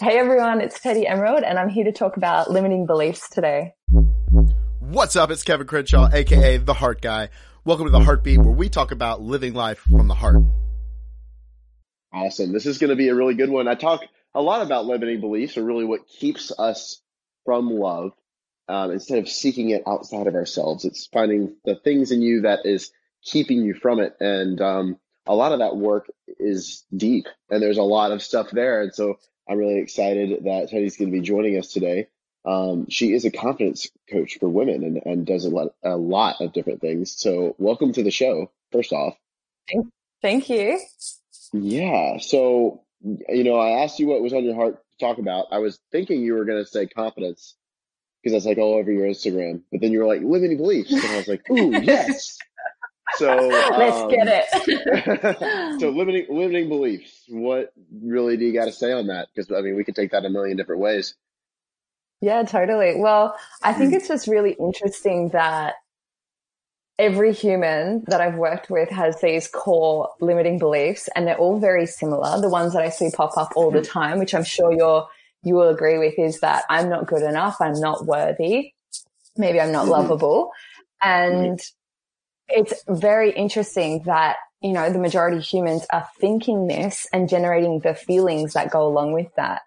Hey everyone, it's Teddi Emerald and I'm here to talk about limiting beliefs today. What's up? It's Kevin Crenshaw, aka The Heart Guy. Welcome to The Heartbeat, where we talk about living life from the heart. Awesome. This is going to be a really good one. I talk a lot about limiting beliefs, or really what keeps us from love um, instead of seeking it outside of ourselves. It's finding the things in you that is keeping you from it. And um, a lot of that work is deep, and there's a lot of stuff there. And so I'm really excited that Teddi's going to be joining us today. Um, she is a confidence coach for women and, and does a lot, a lot of different things. So, welcome to the show, first off. Thank you. Yeah. So, you know, I asked you what was on your heart to talk about. I was thinking you were going to say confidence because that's like all over your Instagram. But then you were like limiting beliefs. And I was like, ooh, yes. So let's um, get it. so limiting limiting beliefs. What really do you got to say on that? Because I mean, we could take that a million different ways. Yeah, totally. Well, I think it's just really interesting that every human that I've worked with has these core limiting beliefs, and they're all very similar. The ones that I see pop up all the mm-hmm. time, which I'm sure you're you will agree with, is that I'm not good enough, I'm not worthy, maybe I'm not mm-hmm. lovable, and it's very interesting that, you know, the majority of humans are thinking this and generating the feelings that go along with that.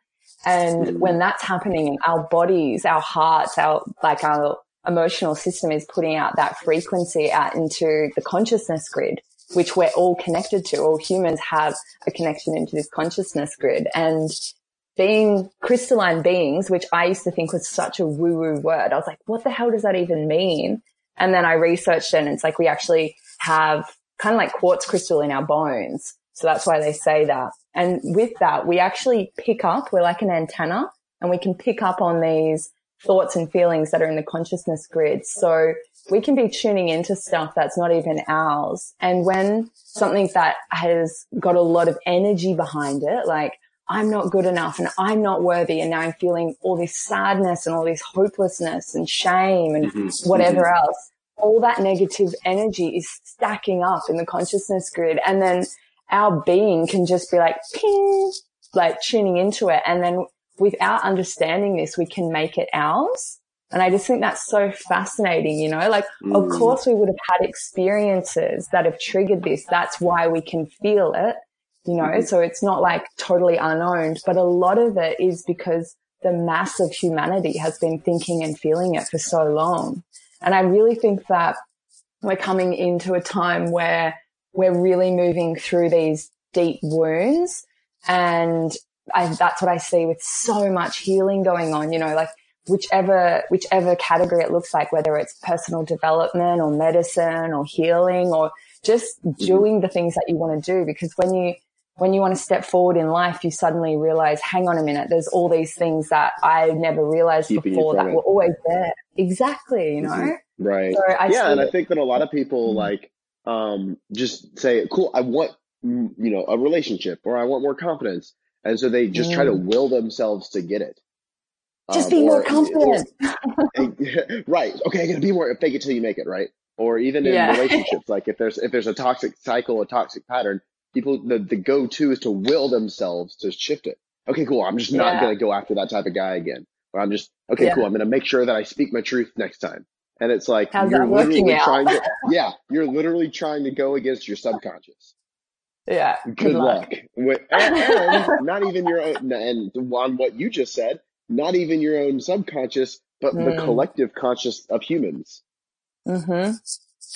And mm. when that's happening, in our bodies, our hearts, our, like our emotional system is putting out that frequency out into the consciousness grid, which we're all connected to. All humans have a connection into this consciousness grid. And being crystalline beings, which I used to think was such a woo woo word, I was like, what the hell does that even mean? And then I researched it and it's like we actually have kind of like quartz crystal in our bones. So that's why they say that. And with that, we actually pick up, we're like an antenna and we can pick up on these thoughts and feelings that are in the consciousness grid. So we can be tuning into stuff that's not even ours. And when something that has got a lot of energy behind it, like I'm not good enough and I'm not worthy. And now I'm feeling all this sadness and all this hopelessness and shame and mm-hmm. whatever mm-hmm. else. All that negative energy is stacking up in the consciousness grid. And then our being can just be like, ping, like tuning into it. And then without understanding this, we can make it ours. And I just think that's so fascinating, you know, like, mm. of course we would have had experiences that have triggered this. That's why we can feel it you know, mm-hmm. so it's not like totally unowned, but a lot of it is because the mass of humanity has been thinking and feeling it for so long. And I really think that we're coming into a time where we're really moving through these deep wounds. And I, that's what I see with so much healing going on, you know, like whichever, whichever category it looks like, whether it's personal development or medicine or healing or just mm-hmm. doing the things that you want to do. Because when you, when you want to step forward in life, you suddenly realize, hang on a minute, there's all these things that I never realized Keeping before that were always there. Exactly, you know? Mm-hmm. Right. So yeah. And I think that a lot of people mm-hmm. like, um, just say, cool, I want, mm, you know, a relationship or I want more confidence. And so they just mm. try to mm. will themselves to get it. Just um, be more confident. Or, right. Okay. I gotta be more, fake it till you make it. Right. Or even in yeah. relationships, like if there's, if there's a toxic cycle, a toxic pattern, people the, the go to is to will themselves to shift it. Okay, cool. I'm just not yeah. gonna go after that type of guy again. Or I'm just okay, yeah. cool. I'm gonna make sure that I speak my truth next time. And it's like How's you're literally trying to yeah, you're literally trying to go against your subconscious. Yeah. Good, good luck. luck. And, and not even your own and on what you just said, not even your own subconscious, but mm. the collective conscious of humans. Mm-hmm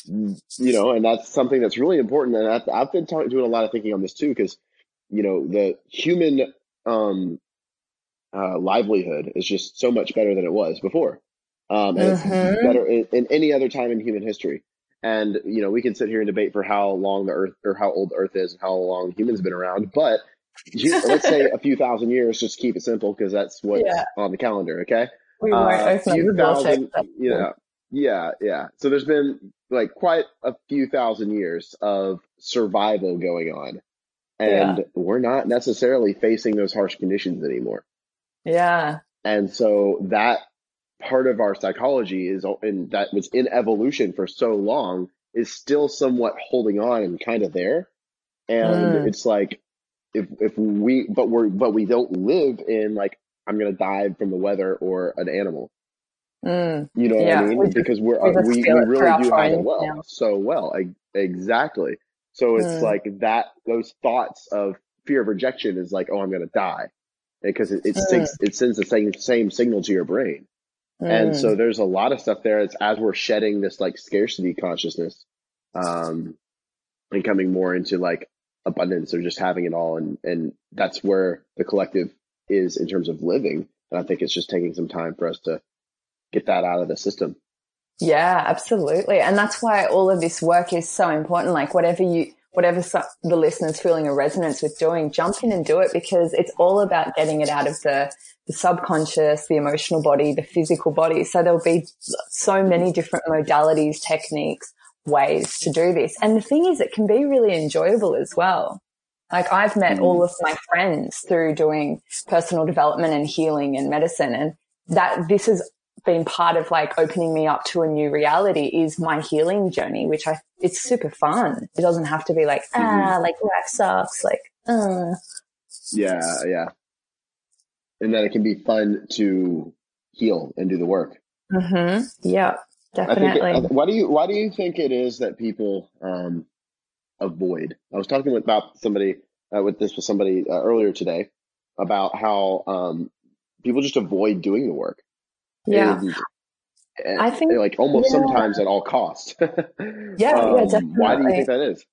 you know, and that's something that's really important. And I've, I've been talking, doing a lot of thinking on this too, because, you know, the human um, uh, livelihood is just so much better than it was before. Um, and mm-hmm. it's better in, in, any other time in human history. And, you know, we can sit here and debate for how long the earth or how old the earth is and how long humans have been around. But let's say a few thousand years, just keep it simple because that's what's yeah. on the calendar. Okay. We uh, few thousand, you know, yeah, yeah. So there's been like quite a few thousand years of survival going on. And yeah. we're not necessarily facing those harsh conditions anymore. Yeah. And so that part of our psychology is and that was in evolution for so long is still somewhat holding on and kind of there. And mm. it's like if if we but we're but we don't live in like I'm gonna die from the weather or an animal. Mm, You know what I mean? we because we're we uh, we, we feel it through really do have it well, now. so well, E- exactly. So it's Mm. like that. Those thoughts of fear of rejection is like, oh, I'm gonna die, because it it, Mm. sends it sends the same same signal to your brain. And mm. so there's a lot of stuff there. It's as we're shedding this like scarcity consciousness, um, and coming more into like abundance or just having it all. And, and that's where the collective is in terms of living. And I think it's just taking some time for us to get that out of the system. Yeah, absolutely. And that's why all of this work is so important. Like whatever you, whatever the listeners feeling a resonance with doing, jump in and do it because it's all about getting it out of the, the subconscious, the emotional body, the physical body. So there'll be so many different modalities, techniques, ways to do this. And the thing is, it can be really enjoyable as well. Like I've met all of my friends through doing personal development and healing and medicine and that this has been part of like opening me up to a new reality is my healing journey, which I, it's super fun. It doesn't have to be like, ah, like work sucks, like, uh. Yeah. Yeah. And then it can be fun to heal and do the work. hmm Yeah, definitely. It, why do you Why do you think it is that people um, avoid? I was talking with, about somebody uh, with this with somebody uh, earlier today about how um, people just avoid doing the work. Yeah. And- and, I think- like almost yeah. sometimes at all costs. yeah, yeah, definitely. Why do you think that is?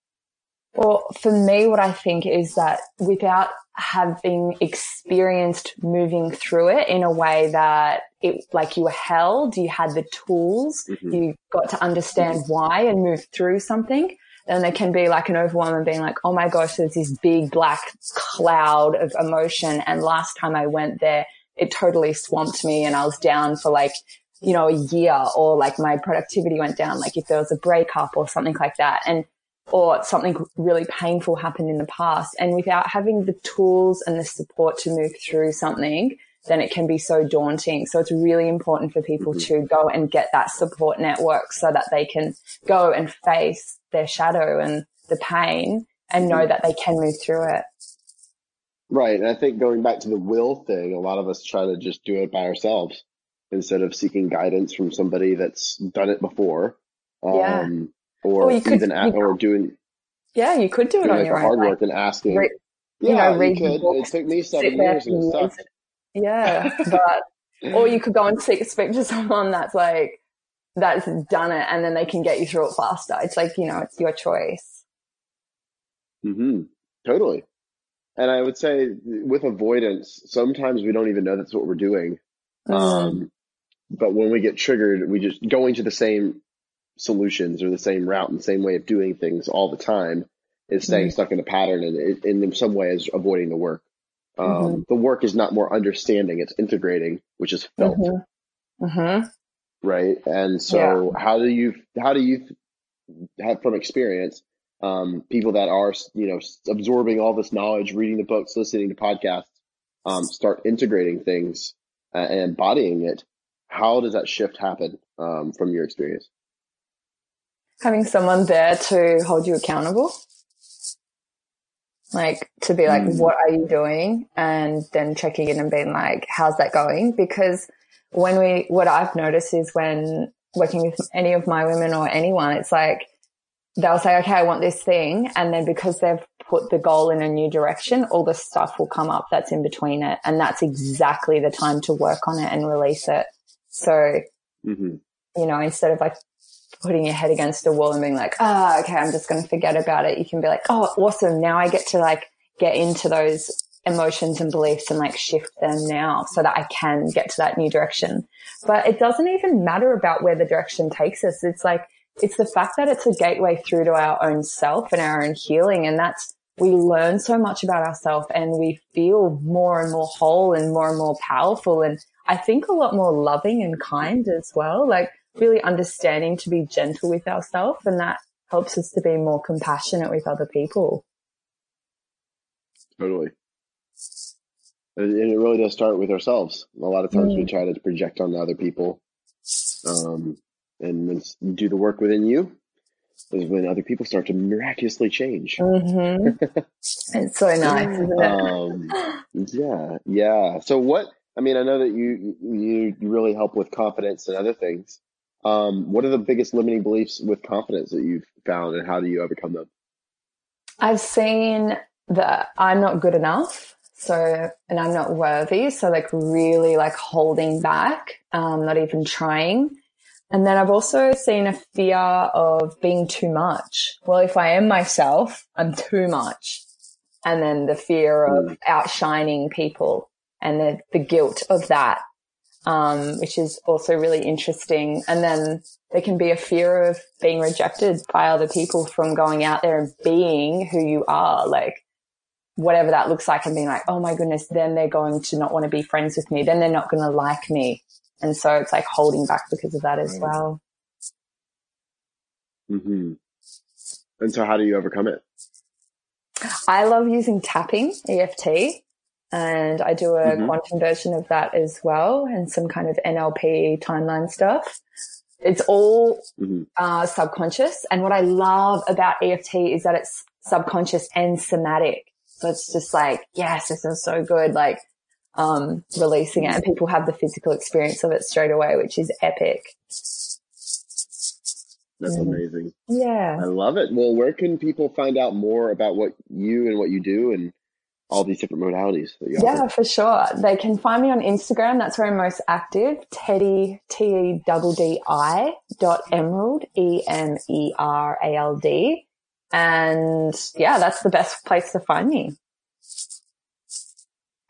Well, for me, what I think is that without having experienced moving through it in a way that it, like you were held, you had the tools, Mhm. you got to understand why and move through something, then there can be like an overwhelm being like, oh my gosh, there's this big black cloud of emotion. And last time I went there, it totally swamped me and I was down for like, you know, a year or like my productivity went down, like if there was a breakup or something like that. And or something really painful happened in the past. And without having the tools and the support to move through something, then it can be so daunting. So it's really important for people mm-hmm. to go and get that support network so that they can go and face their shadow and the pain and know mm-hmm. that they can move through it. Right. And I think going back to the will thing, a lot of us try to just do it by ourselves instead of seeking guidance from somebody that's done it before. Um, Yeah. or Or you could- even at, or doing, Yeah, you could do it on like your own. hard like, work and asking. re- you yeah, know, you could. It took me seven years and it sucked. Yeah, but or you could go and seek, speak to someone that's like that's done it, and then they can get you through it faster. It's like you know, it's your choice. hmm Totally. And I would say with avoidance, sometimes we don't even know that's what we're doing. Um, but when we get triggered, we just going to the same solutions or the same route and the same way of doing things all the time is staying Mm. stuck in a pattern and in some ways avoiding the work. Um, Mm-hmm. The work is not more understanding; it's integrating, which is felt, hmm hmm right? And so, how do you how do you have from experience um, people that are you know absorbing all this knowledge, reading the books, listening to podcasts, um, start integrating things uh, and embodying it? How does that shift happen um, from your experience? Having someone there to hold you accountable, like to be like, Mm. what are you doing, and then checking in and being like, how's that going? Because when we, what I've noticed is when working with any of my women or anyone, it's like they'll say, okay, I want this thing. And then because they've put the goal in a new direction, all the stuff will come up that's in between it. And that's exactly the time to work on it and release it. So, hmm you know, instead of like putting your head against a wall and being like, ah, okay, I'm just going to forget about it. You can be like, oh, awesome. Now I get to like get into those emotions and beliefs and like shift them now so that I can get to that new direction. But it doesn't even matter about where the direction takes us. It's like, it's the fact that it's a gateway through to our own self and our own healing. And that's, we learn so much about ourselves and we feel more and more whole and more and more powerful. And I think a lot more loving and kind as well. Like really understanding to be gentle with ourselves. And that helps us to be more compassionate with other people. Totally. And it really does start with ourselves. A lot of times we Mm. try to project on other people. Um, and once you do the work within you, is when other people start to miraculously change. Mm-hmm. it's so nice, isn't it? Um, yeah, yeah. So what? I mean, I know that you you you really help with confidence and other things. Um, what are the biggest limiting beliefs with confidence that you've found, and how do you overcome them? I've seen that I'm not good enough. So, and I'm not worthy. So like really like holding back, um, not even trying. And then I've also seen a fear of being too much. Well, if I am myself, I'm too much. And then the fear of mm. outshining people and the, the guilt of that, um, which is also really interesting. And then there can be a fear of being rejected by other people from going out there and being who you are. Like, whatever that looks like and being like, oh my goodness, then they're going to not want to be friends with me. Then they're not going to like me. And so it's like holding back because of that as well. Mm-hmm. And so how do you overcome it? I love using tapping, EFT, and I do a mm-hmm. quantum version of that as well and some kind of NLP timeline stuff. It's all mm-hmm. uh, subconscious. And what I love about EFT is that it's subconscious and somatic. So it's just like, yes, this is so good. Like, um, releasing it and people have the physical experience of it straight away, which is epic. That's mm. amazing. Yeah. I love it. Well, where can people find out more about what you and what you do and all these different modalities that you Yeah, for sure. They can find me on Instagram. That's where I'm most active. Teddi, T-E-D-D-I dot emerald, E-M-E-R-A-L-D. And yeah, that's the best place to find me.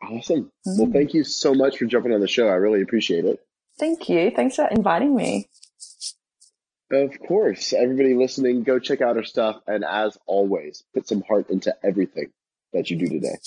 Awesome. Mm. Well, thank you so much for jumping on the show. I really appreciate it. Thank you. Thanks for inviting me. Of course. Everybody listening, go check out her stuff. And as always, put some heart into everything that you do today.